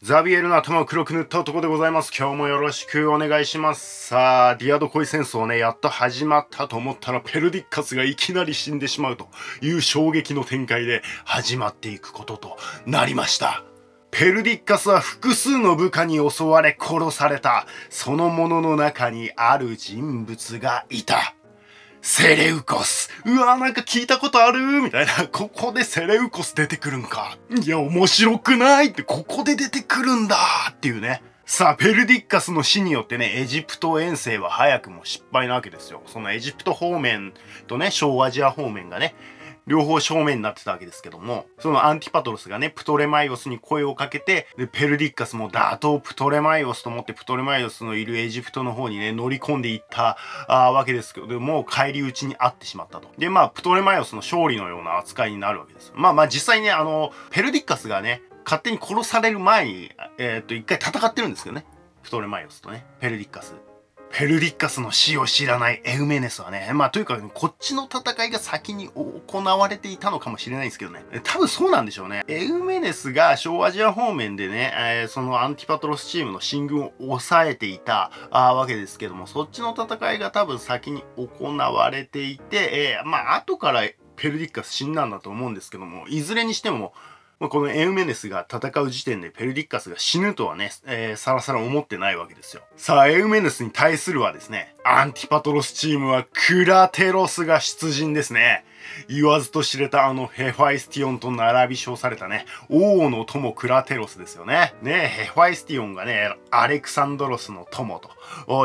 ザビエルの頭を黒く塗った男でございます。今日もよろしくお願いします。さあ、ディアドコイ戦争ね、やっと始まったと思ったら、ペルディッカスがいきなり死んでしまうという衝撃の展開で始まっていくこととなりました。ペルディッカスは複数の部下に襲われ殺された。そのものの中にある人物がいた。セレウコス。うわ、なんか聞いたことある？みたいな。ここでセレウコス出てくるんか。いや、面白くないって、ここで出てくるんだっていうね。さあ、ペルディッカスの死によってね、エジプト遠征は早くも失敗なわけですよ。そのエジプト方面とね、小アジア方面がね、両方正面になってたわけですけども、そのアンティパトロスがね、プトレマイオスに声をかけて、で、ペルディッカスも打倒プトレマイオスと思ってプトレマイオスのいるエジプトの方にね、乗り込んでいったあわけですけど、もう返り討ちに遭ってしまったと。で、まあ、プトレマイオスの勝利のような扱いになるわけです。まあまあ実際ね、あの、ペルディッカスがね、勝手に殺される前に、えー、っと、一回戦ってるんですけどね。プトレマイオスとね、ペルディッカス。ペルディッカスの死を知らないエウメネスはね、まあというか、こっちの戦いが先に行われていたのかもしれないんですけどね。多分そうなんでしょうね。エウメネスが小アジア方面でね、えー、そのアンティパトロスチームの進軍を抑えていたあわけですけども、そっちの戦いが多分先に行われていて、えー、まあ後からペルディッカス死んだんだと思うんですけども、いずれにしても、ま、このエウメネスが戦う時点でペルディッカスが死ぬとはね、えー、さらさら思ってないわけですよ。さあ、エウメネスに対するはですね、アンティパトロスチームはクラテロスが出陣ですね。言わずと知れたあのヘファイスティオンと並び称されたね、王の友クラテロスですよね。ねヘファイスティオンがね、アレクサンドロスの友と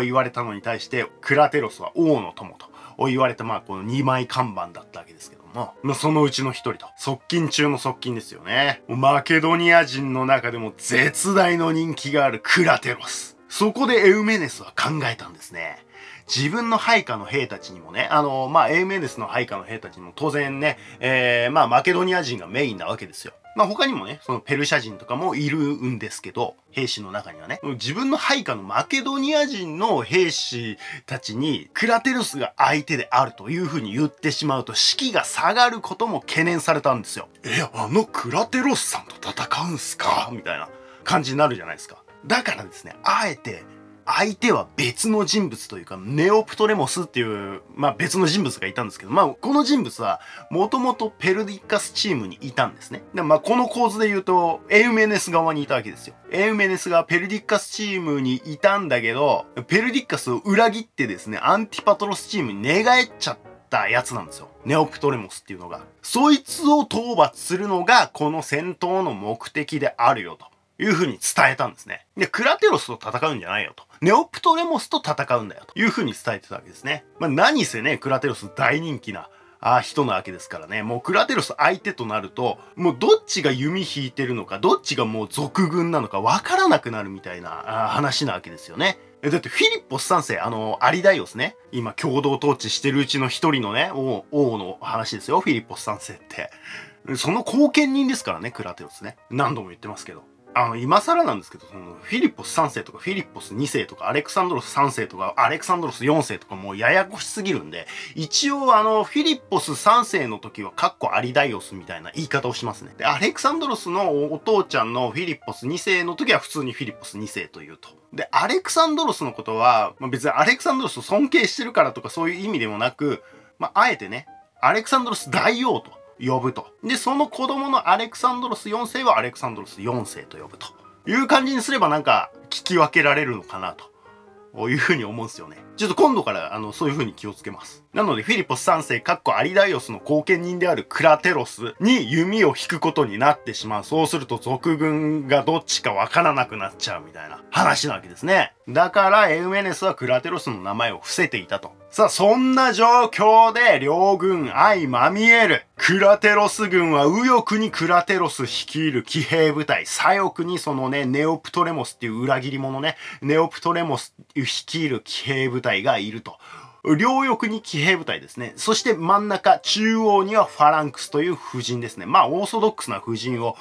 言われたのに対して、クラテロスは王の友と。言われた、まあ、この2枚看板だったわけですけども、まあ、そのうちの一人と、側近中の側近ですよね。マケドニア人の中でも絶大の人気があるクラテロス。そこでエウメネスは考えたんですね。自分の配下の兵たちにもね、あの、まあ、エウメネスの配下の兵たちにも当然ね、えー、まあ、マケドニア人がメインなわけですよ。まあ他にもね、そのペルシャ人とかもいるんですけど、兵士の中にはね、自分の配下のマケドニア人の兵士たちに、クラテルスが相手であるというふうに言ってしまうと、士気が下がることも懸念されたんですよ。え、あのクラテロスさんと戦うんすか？みたいな感じになるじゃないですか。だからですね、あえて相手は別の人物というか、ネオプトレモスっていう、まあ別の人物がいたんですけど、まあこの人物は、もともとペルディッカスチームにいたんですね。でまあこの構図で言うと、エウメネス側にいたわけですよ。エウメネスがペルディッカスチームにいたんだけど、ペルディッカスを裏切ってですね、アンティパトロスチームに寝返っちゃったやつなんですよ。ネオプトレモスっていうのが。そいつを討伐するのが、この戦闘の目的であるよと。いうふうに伝えたんですね。で、クラテロスと戦うんじゃないよと。ネオプトレモスと戦うんだよというふうに伝えてたわけですね。まあ、何せね、クラテロス大人気なあ人なわけですからね。もうクラテロス相手となると、もうどっちが弓引いてるのか、どっちがもう賊軍なのかわからなくなるみたいな話なわけですよね。だってフィリッポス3世、あの、アリダイオスね。今共同統治してるうちの一人のね、王王の話ですよ、フィリッポス3世って。その後見人ですからね、クラテロスね。何度も言ってますけど。あの、今更なんですけど、その、フィリッポス3世とか、フィリッポス2世とか、アレクサンドロス3世とか、アレクサンドロス4世とか、もうややこしすぎるんで、一応、あの、フィリッポス3世の時は、カッコアリダイオスみたいな言い方をしますね。で、アレクサンドロスのお父ちゃんのフィリッポス2世の時は、普通にフィリッポス2世というと。で、アレクサンドロスのことは、まあ、別にアレクサンドロスを尊敬してるからとか、そういう意味でもなく、まあ、あえてね、アレクサンドロス大王と呼ぶと。で、その子供のアレクサンドロス4世はアレクサンドロス4世と呼ぶと。いう感じにすればなんか聞き分けられるのかなというふうに思うんですよね。ちょっと今度からあのそういうふうに気をつけます。なのでフィリポス3世かっこアリダイオスの後見人であるクラテロスに弓を引くことになってしまう。そうすると賊軍がどっちかわからなくなっちゃうみたいな話なわけですね。だからエウメネスはクラテロスの名前を伏せていたと。さあ、そんな状況で両軍相まみえる。クラテロス軍は右翼にクラテロス率いる騎兵部隊、左翼にそのね、ネオプトレモスっていう裏切り者ね、ネオプトレモス率いる騎兵部隊がいると。両翼に騎兵部隊ですね。そして真ん中、中央にはファランクスという夫人ですね。まあ、オーソドックスな夫人を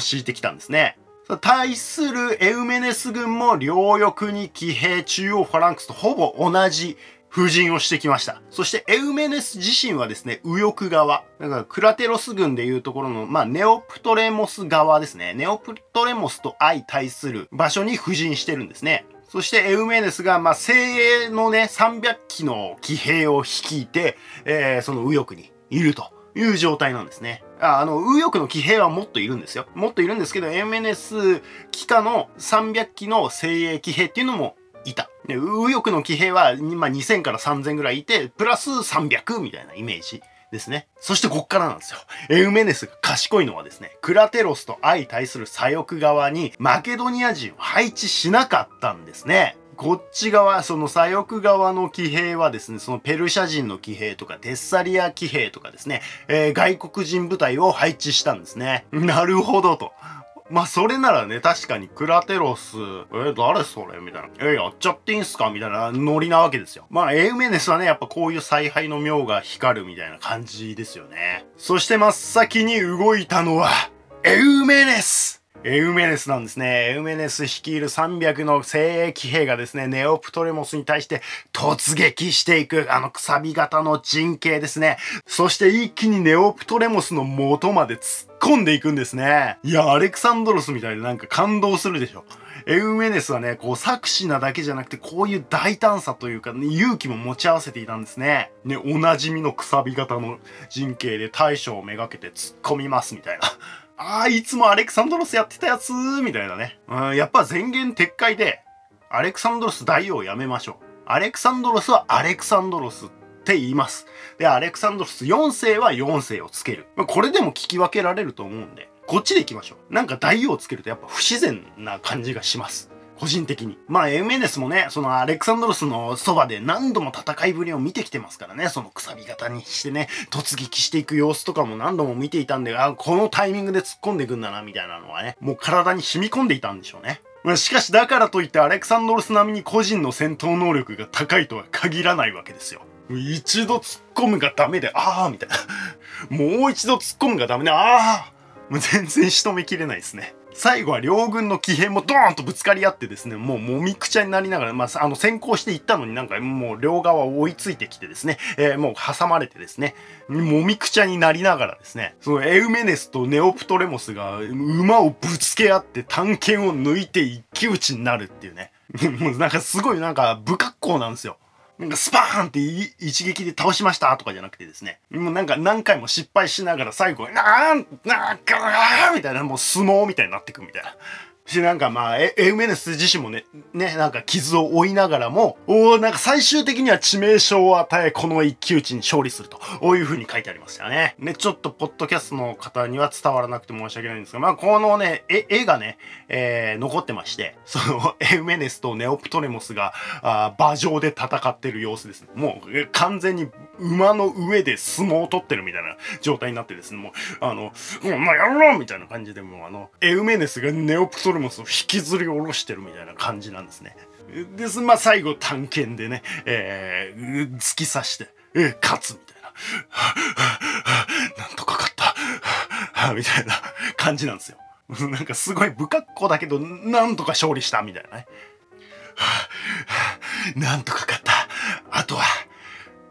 敷いてきたんですね。対するエウメネス軍も両翼に騎兵、中央ファランクスとほぼ同じ布陣をしてきました。そしてエウメネス自身はですね、右翼側。だからクラテロス軍でいうところの、まあ、ネオプトレモス側ですね。ネオプトレモスと相対する場所に布陣してるんですね。そしてエウメネスが、まあ、精鋭のね、300機の騎兵を率いて、えー、その右翼にいるという状態なんですね。ああの、右翼の騎兵はもっといるんですよ。もっといるんですけど、エウメネス機下の300機の精鋭騎兵っていうのもいた。右翼の騎兵は、まあ、2000から3000ぐらいいて、プラス300みたいなイメージ。ですね。そしてこっからなんですよ。エウメネスが賢いのはですね、クラテロスと相対する左翼側にマケドニア人を配置しなかったんですね。こっち側、その左翼側の騎兵はですね、そのペルシャ人の騎兵とかテッサリア騎兵とかですね、えー、外国人部隊を配置したんですね。なるほどと。まあ、それならね、確かにクラテロス、え、誰それ？みたいな。え、やっちゃっていいんすか？みたいなノリなわけですよ。まあ、エウメネスはね、やっぱこういう采配の妙が光るみたいな感じですよね。そして真っ先に動いたのは、エウメネスエウメネスなんですね。エウメネス率いる300の精鋭騎兵がですね、ネオプトレモスに対して突撃していく、あのくさび型の陣形ですね。そして一気にネオプトレモスの元まで突っ込んでいくんですね。いや、アレクサンドロスみたいでなんか感動するでしょ。エウメネスはね、こう、作詞なだけじゃなくて、こういう大胆さというか、ね、勇気も持ち合わせていたんですね。ね、おなじみのくさび型の陣形で大将をめがけて突っ込みますみたいな。ああ、いつもアレクサンドロスやってたやつみたいなね。うん、やっぱ前言撤回で、アレクサンドロス大王やめましょう。アレクサンドロスはアレクサンドロスって言います。で、アレクサンドロス4世は4世をつける。これでも聞き分けられると思うんで、こっちで行きましょう。なんか大王つけるとやっぱ不自然な感じがします。個人的に。まあ、エメネスもね、そのアレクサンドロスのそばで何度も戦いぶりを見てきてますからね、そのくさび型にしてね、突撃していく様子とかも何度も見ていたんで、あ、このタイミングで突っ込んでいくんだな、みたいなのはね、もう体に染み込んでいたんでしょうね。ま、しかしだからといってアレクサンドロス並みに個人の戦闘能力が高いとは限らないわけですよ。一度突っ込むがダメで、ああみたいな。もう一度突っ込むがダメで、ああもう全然仕留めきれないですね。最後は両軍の騎兵もドーンとぶつかり合ってですね、もうもみくちゃになりながら、まあ、あの、先行していったのになんかもう両側追いついてきてですね、えー、もう挟まれてですね、もみくちゃになりながらですね、そのエウメネスとネオプトレモスが馬をぶつけ合って探検を抜いて一騎打ちになるっていうね。もうなんかすごいなんか不格好なんですよ。なんかスパーンって一撃で倒しましたとかじゃなくてですね、もうなんか何回も失敗しながら最後、なーん、なーんか、みたいな、もう相撲みたいになってくみたいな。し、なんかまあ、えエウメネス自身もね、ね、なんか傷を負いながらも、おなんか最終的には致命傷を与え、この一騎打ちに勝利すると、こういう風に書いてありましたよね。ね、ちょっとポッドキャストの方には伝わらなくて申し訳ないんですが、まあ、このね、絵、絵がね、えー、残ってまして、その、エウメネスとネオプトレモスが、あ馬上で戦ってる様子ですね。もう、完全に馬の上で相撲を取ってるみたいな状態になってですね、もう、あの、もう、まあ、やろうみたいな感じで、もう、あの、エウメネスがネオプトレモスを引きずり下ろしてるみたいな感じなんですね。です、まあ、最後探検でね、えー、突き刺して、えー、勝つみたいな。なんとか勝った。みたいな感じなんですよ。なんかすごい不格好だけど、なんとか勝利したみたいなね。なんとか勝った。あとは、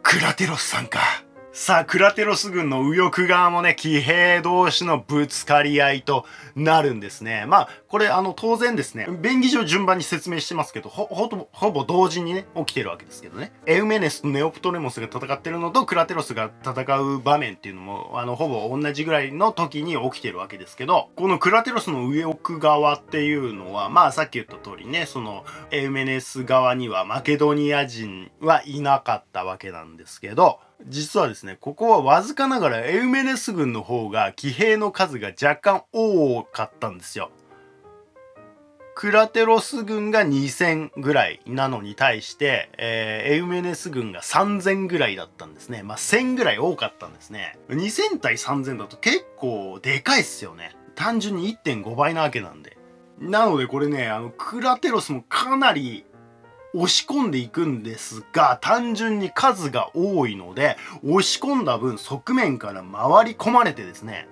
クラテロスさんか。さあ、クラテロス軍の右翼側もね、騎兵同士のぶつかり合いとなるんですね。まあ、これ、あの、当然ですね、便宜上順番に説明してますけど、ほ、ほぼ、ほぼ同時にね、起きてるわけですけどね。エウメネスとネオプトレモスが戦ってるのと、クラテロスが戦う場面っていうのも、あの、ほぼ同じぐらいの時に起きてるわけですけど、このクラテロスの右翼側っていうのは、まあ、さっき言った通りね、その、エウメネス側にはマケドニア人はいなかったわけなんですけど、実はですね、ここはわずかながらエウメネス軍の方が騎兵の数が若干多かったんですよ。クラテロス軍が2000ぐらいなのに対して、えー、エウメネス軍が3000ぐらいだったんですね。まあ、1000ぐらい多かったんですね。2000対3000だと結構でかいっすよね。単純に1.5倍なわけなんで。なのでこれね、あの、クラテロスもかなり押し込んでいくんですが、単純に数が多いので、押し込んだ分側面から回り込まれてですね、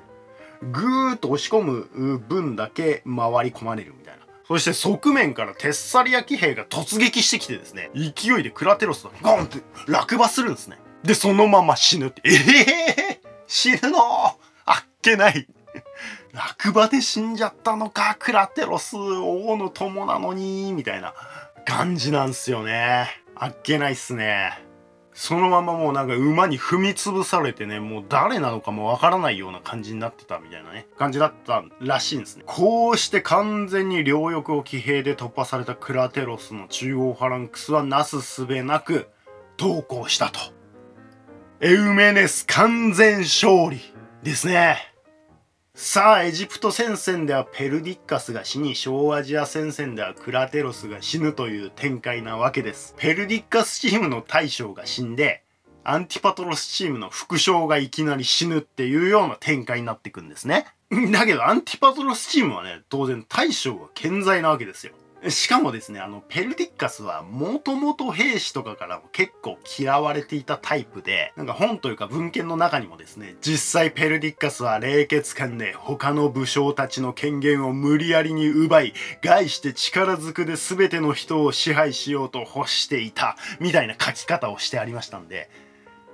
ぐーっと押し込む分だけ回り込まれるみたいな。そして側面からテッサリア騎兵が突撃してきてですね、勢いでクラテロスをゴンって落馬するんですね。で、そのまま死ぬって。ええー、死ぬの？あっけない。落馬で死んじゃったのか、クラテロス、王の友なのに、みたいな感じなんすよね。あっけないっすね。そのままもうなんか馬に踏み潰されてね、もう誰なのかもわからないような感じになってたみたいなね、感じだったらしいんですね。こうして完全に両翼を騎兵で突破されたクラテロスの中央ファランクスはなすすべなく投降したと。エウメネス完全勝利ですね。さあ、エジプト戦線ではペルディッカスが死に、小アジア戦線ではクラテロスが死ぬという展開なわけです。ペルディッカスチームの大将が死んで、アンティパトロスチームの副将がいきなり死ぬっていうような展開になっていくんですね。だけど、アンティパトロスチームはね、当然大将は健在なわけですよ。しかもですね、あの、ペルディッカスは、もともと兵士とかからも結構嫌われていたタイプで、なんか本というか文献の中にもですね、実際ペルディッカスは冷血漢で他の武将たちの権限を無理やりに奪い、害して力ずくで全ての人を支配しようと欲していた、みたいな書き方をしてありましたんで、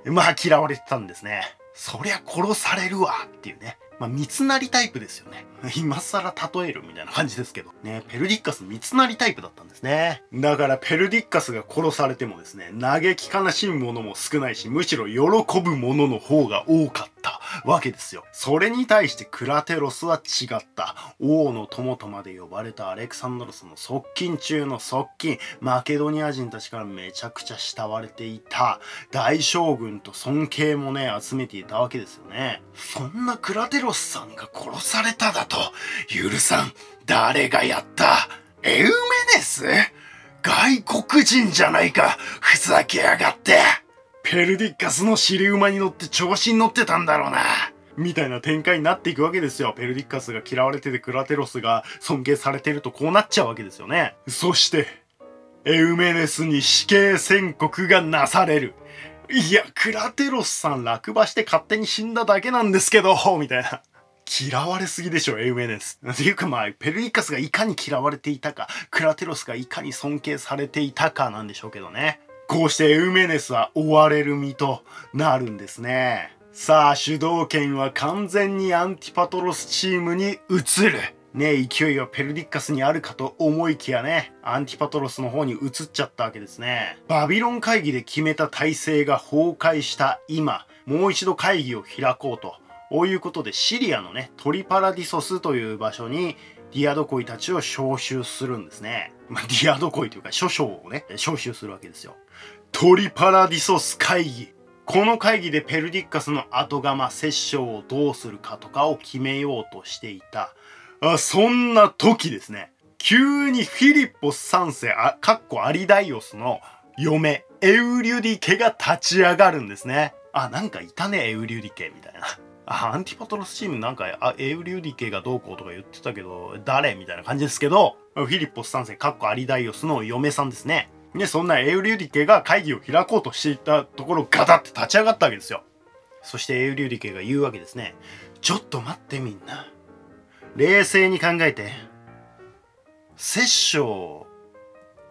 まあ嫌われてたんですね。そりゃ殺されるわっていうね。まあ、三成タイプですよね。今更例えるみたいな感じですけど。ね、ペルディッカス三成タイプだったんですね。だからペルディッカスが殺されてもですね、嘆き悲しむ者も少ないし、むしろ喜ぶ者の方が多かったわけですよ。それに対してクラテロスは違った。王の友とまで呼ばれたアレクサンドロスの側近中の側近、マケドニア人たちからめちゃくちゃ慕われていた。大将軍と尊敬もね、集めていたわけですよね。そんなクラテロスさんが殺されただと。許さん。誰がやった？エウメネス？外国人じゃないか。ふざけやがって。ペルディッカスの尻馬に乗って調子に乗ってたんだろうな。みたいな展開になっていくわけですよ。ペルディッカスが嫌われててクラテロスが尊敬されてるとこうなっちゃうわけですよね。そして、エウメネスに死刑宣告がなされる。いや、クラテロスさん落馬して勝手に死んだだけなんですけど、みたいな。嫌われすぎでしょ、エウメネス。っていうかまあ、ペルニカスがいかに嫌われていたか、クラテロスがいかに尊敬されていたかなんでしょうけどね。こうしてウメネスは追われる身となるんですね。さあ、主導権は完全にアンティパトロスチームに移る。ね、勢いはペルディッカスにあるかと思いきやね、アンティパトロスの方に移っちゃったわけですね。バビロン会議で決めた体制が崩壊した今、もう一度会議を開こうと。こういうことでシリアのね、トリパラディソスという場所にディアドコイたちを招集するんですね。まあ、ディアドコイというか諸将をね、招集するわけですよ。トリパラディソス会議。この会議でペルディッカスの後釜、殺生をどうするかとかを決めようとしていた。あそんな時ですね、急にフィリッポス3世、あ、かっこアリダイオスの嫁、エウリュディケが立ち上がるんですね。あ、なんかいたね、エウリュディケみたいな。あ、アンティパトロスチームなんか、あ、エウリュディケがどうこうとか言ってたけど、誰みたいな感じですけど、フィリッポス3世、かっこアリダイオスの嫁さんですね。ね、そんなエウリュディケが会議を開こうとしていたところ、ガタって立ち上がったわけですよ。そしてエウリュディケが言うわけですね。ちょっと待ってみんな。冷静に考えて、殺生、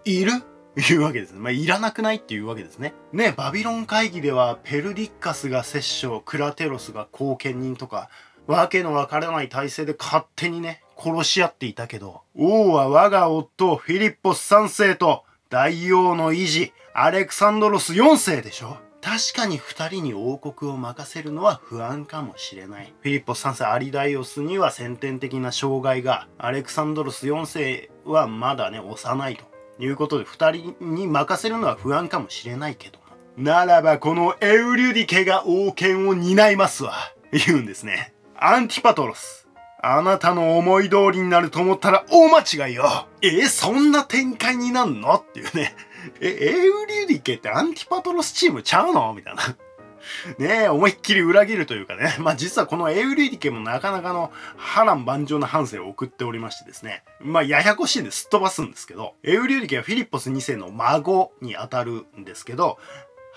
いる？いうわけですね。まあ、いらなくないっていうわけですね。ね、バビロン会議では、ペルディッカスが殺生、クラテロスが後見人とか、わけのわからない体制で勝手にね、殺し合っていたけど、王は我が夫、フィリッポス3世と、大王の維持、アレクサンドロス4世でしょ確かに2人に王国を任せるのは不安かもしれない。フィリッポス3世アリダイオスには先天的な障害が、アレクサンドロス4世はまだね、幼いということで2人に任せるのは不安かもしれないけども。ならばこのエウリュディケが王権を担いますわ。言うんですね。アンティパトロス。あなたの思い通りになると思ったら大間違いよ。え、そんな展開になんの？っていうね。え、エウリュディケってアンティパトロスチームちゃうの？みたいな。ねえ、思いっきり裏切るというかね。まあ実はこのエウリュディケもなかなかの波乱万丈な半生を送っておりましてですね。まあややこしいんですっ飛ばすんですけど、エウリュディケはフィリッポス2世の孫にあたるんですけど、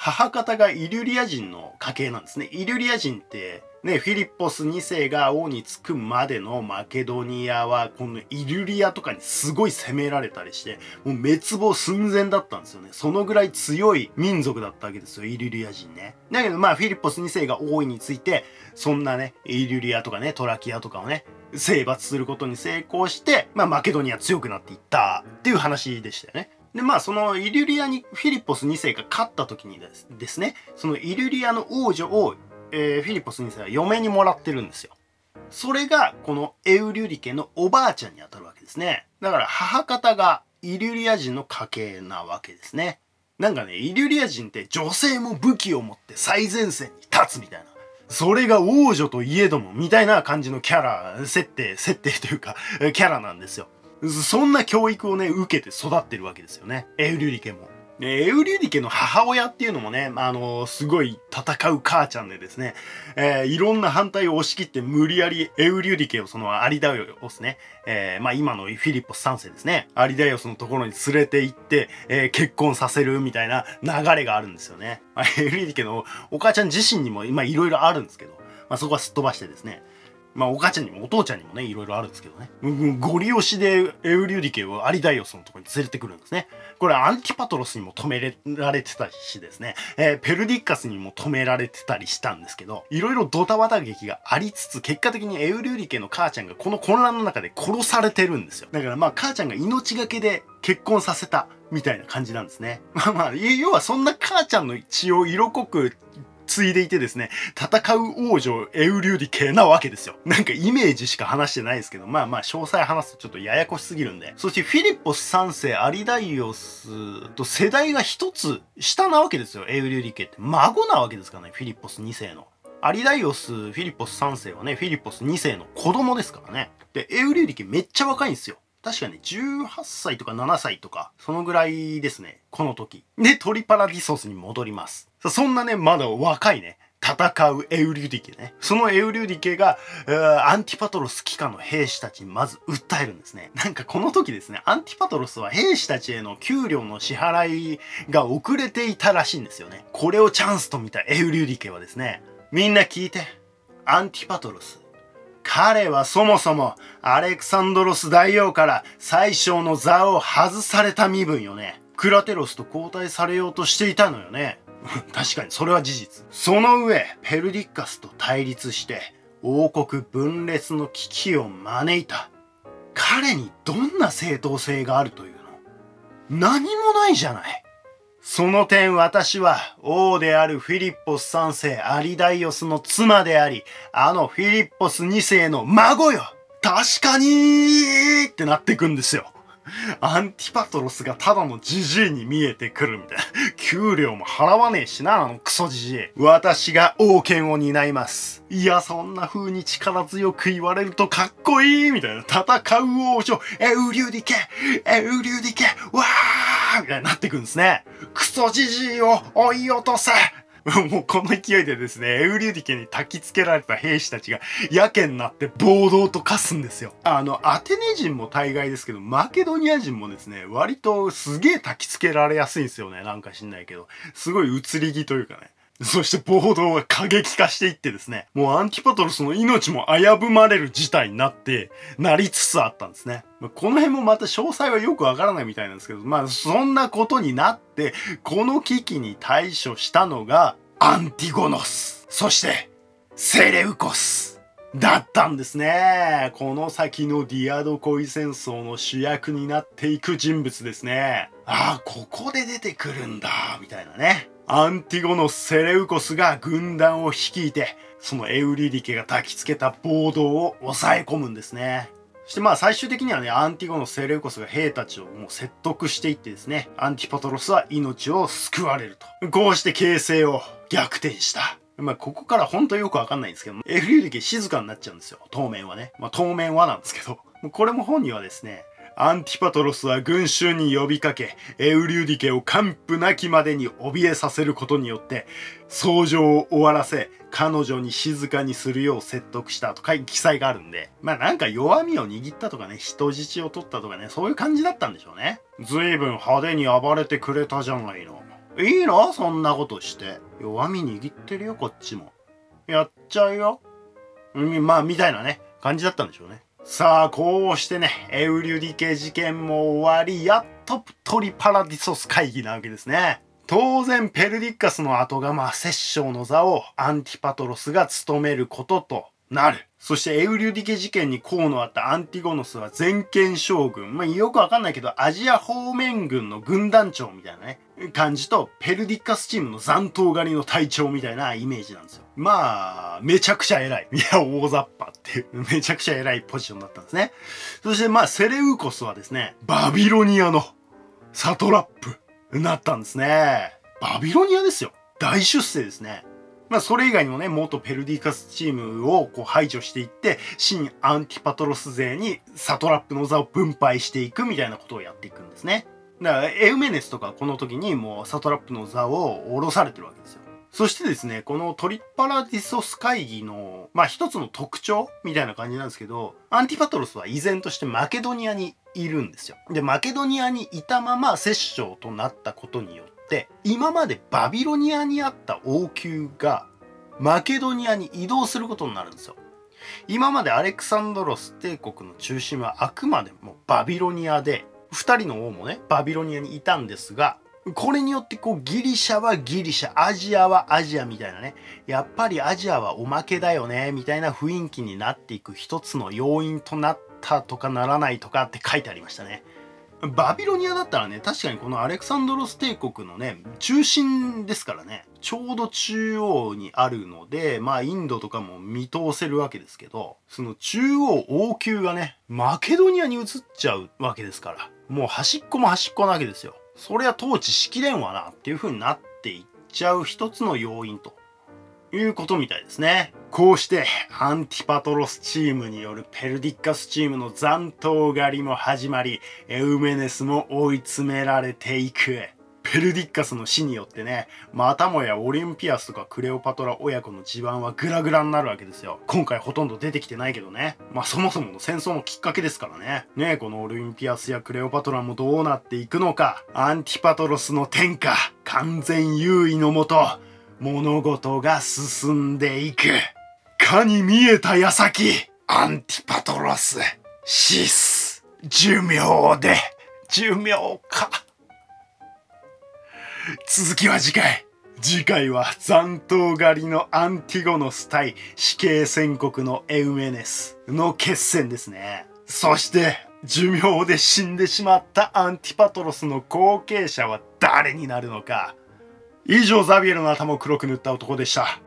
母方がイリュリア人の家系なんですね。イリュリア人ってね、フィリッポス2世が王につくまでのマケドニアは、このイリュリアとかにすごい攻められたりして、もう滅亡寸前だったんですよね。そのぐらい強い民族だったわけですよ、イリュリア人ね。だけどまあ、フィリッポス2世が王位について、そんなね、イリュリアとかね、トラキアとかをね、征伐することに成功して、まあ、マケドニア強くなっていったっていう話でしたよね。で、まあ、そのイリュリアにフィリポス2世が勝った時にですね、そのイリュリアの王女を、えー、フィリポス2世は嫁にもらってるんですよ。それが、このエウリュリ家のおばあちゃんにあたるわけですね。だから、母方がイリュリア人の家系なわけですね。なんかね、イリュリア人って女性も武器を持って最前線に立つみたいな。それが王女といえども、みたいな感じのキャラ、設定、設定というか、キャラなんですよ。そんな教育をね、受けて育ってるわけですよね。エウリュリ家も。エウリュリ家の母親っていうのもね、あのすごい戦う母ちゃんでですね、えー、いろんな反対を押し切って無理やりエウリュリ家をそのアリダイオスね、えー、まあ今のフィリッポス3世ですね、アリダイオスのところに連れて行って、えー、結婚させるみたいな流れがあるんですよね。まあ、エウリュリ家のお母ちゃん自身にも今いろいろあるんですけど、まあそこはすっ飛ばしてですね、まあ、お母ちゃんにもお父ちゃんにもね、いろいろあるんですけどね。ゴリ押しでエウリュディケをアリダイオスのとこに連れてくるんですね。これアンティパトロスにも止められてたしですね、えー、ペルディッカスにも止められてたりしたんですけど、いろいろドタバタ劇がありつつ、結果的にエウリュディケの母ちゃんがこの混乱の中で殺されてるんですよ。だからまあ母ちゃんが命がけで結婚させたみたいな感じなんですね。まあまあ、要はそんな母ちゃんの血を色濃く継いでいてですね、戦う王女エウリュディケなわけですよ。なんかイメージしか話してないですけど、まあまあ詳細話すとちょっとややこしすぎるんで。そしてフィリッポス3世アリダイオスと世代が一つ下なわけですよ、エウリュディケって。孫なわけですからね、フィリッポス2世の。アリダイオス、フィリッポス3世はね、フィリッポス2世の子供ですからね。で、エウリュディケめっちゃ若いんですよ。確かね、18歳とか7歳とか、そのぐらいですね、この時。で、トリパラディソスに戻ります。そんなね、まだ若いね、戦うエウリュディケね。そのエウリュディケが、アンティパトロス麾下の兵士たちにまず訴えるんですね。なんかこの時ですね、アンティパトロスは兵士たちへの給料の支払いが遅れていたらしいんですよね。これをチャンスと見たエウリュディケはですね、みんな聞いて、アンティパトロス、彼はそもそもアレクサンドロス大王から宰相の座を外された身分よね。クラテロスと交代されようとしていたのよね。確かにそれは事実。その上、ペルディッカスと対立して王国分裂の危機を招いた。彼にどんな正当性があるというの？何もないじゃない。その点私は王であるフィリッポス3世アリダイオスの妻であり、あのフィリッポス2世の孫よ確かにってなってくんですよ。アンティパトロスがただのジジイに見えてくるみたいな。給料も払わねえしな、あのクソジジイ。私が王権を担います。いや、そんな風に力強く言われるとかっこいいみたいな。戦う王女、エウリュディケエウリュディケわーみたいになってくんですね。クソジジイを追い落とせ もうこの勢いでですね、エウリュディケに焚き付けられた兵士たちがやけになって暴動と化すんですよ。あの、アテネ人も大概ですけど、マケドニア人もですね、割とすげえ焚き付けられやすいんですよね。なんか知んないけど。すごい移り気というかね。そして暴動が過激化していってですね、もうアンティパトロスの命も危ぶまれる事態になって、なりつつあったんですね。まあ、この辺もまた詳細はよくわからないみたいなんですけど、まあそんなことになって、この危機に対処したのが、アンティゴノス、そしてセレウコスだったんですね。この先のディアドコイ戦争の主役になっていく人物ですね。ああ、ここで出てくるんだ、みたいなね。アンティゴノス・セレウコスが軍団を率いて、そのエウリディケが焚きつけた暴動を抑え込むんですね。そしてまあ最終的にはね、アンティゴノス・セレウコスが兵たちをもう説得していってですね、アンティパトロスは命を救われると。こうして形勢を逆転した。まあ、ここから本当よくわかんないんですけど、エウリディケ静かになっちゃうんですよ。当面はね。まあ当面はなんですけど。これも本にはですね、アンティパトロスは群衆に呼びかけ、エウリュディケを完膚なきまでに怯えさせることによって、騒擾を終わらせ、彼女に静かにするよう説得したとか記載があるんで、まあなんか弱みを握ったとかね、人質を取ったとかね、そういう感じだったんでしょうね。随分派手に暴れてくれたじゃないの。いいの？そんなことして。弱み握ってるよこっちも。やっちゃうよ。うんまあみたいなね感じだったんでしょうね。さあこうしてねエウリュディケ事件も終わりやっとトリパラディソス会議なわけですね。当然ペルディッカスの後がまあ摂政の座をアンティパトロスが務めることと。なる。そしてエウリュディケ事件に功のあったアンティゴノスは全権将軍。まあ、よくわかんないけど、アジア方面軍の軍団長みたいなね、感じと、ペルディッカスチームの残党狩りの隊長みたいなイメージなんですよ。まあ、めちゃくちゃ偉い。いや、大雑把っていう、めちゃくちゃ偉いポジションだったんですね。そしてまあ、セレウコスはですね、バビロニアのサトラップになったんですね。バビロニアですよ。大出世ですね。まあ、それ以外にもね、元ペルディッカスチームをこう排除していって、新アンティパトロス勢にサトラップの座を分配していくみたいなことをやっていくんですね。だから、エウメネスとかこの時にもうサトラップの座を下ろされてるわけですよ。そしてですね、このトリッパラディソス会議の、まあ一つの特徴みたいな感じなんですけど、アンティパトロスは依然としてマケドニアにいるんですよ。で、マケドニアにいたまま摂政となったことによって、って今までバビロニアにあった王宮がマケドニアに移動することになるんですよ。今までアレクサンドロス帝国の中心はあくまでもバビロニアで2人の王もねバビロニアにいたんですがこれによってこうギリシャはギリシャアジアはアジアみたいなねやっぱりアジアはおまけだよねみたいな雰囲気になっていく一つの要因となったとかならないとかって書いてありましたね。バビロニアだったらね、確かにこのアレクサンドロス帝国のね、中心ですからね、ちょうど中央にあるので、まあインドとかも見通せるわけですけど、その中央王宮がね、マケドニアに移っちゃうわけですから、もう端っこも端っこなわけですよ。それは統治しきれんわなっていう風になっていっちゃう一つの要因ということみたいですね。こうしてアンティパトロスチームによるペルディッカスチームの残党狩りも始まり、エウメネスも追い詰められていく。ペルディッカスの死によってね、またもやオリンピアスとかクレオパトラ親子の地盤はグラグラになるわけですよ。今回ほとんど出てきてないけどね。まあそもそもの戦争のきっかけですからね。ねえこのオリンピアスやクレオパトラもどうなっていくのか。アンティパトロスの天下、完全優位のもと、物事が進んでいく。かに見えた矢先、アンティパトロス、死す、寿命で、寿命か。続きは次回。次回は残党狩りのアンティゴノス対死刑宣告のエウメネスの決戦ですね。そして寿命で死んでしまったアンティパトロスの後継者は誰になるのか。以上ザビエルの頭を黒く塗った男でした。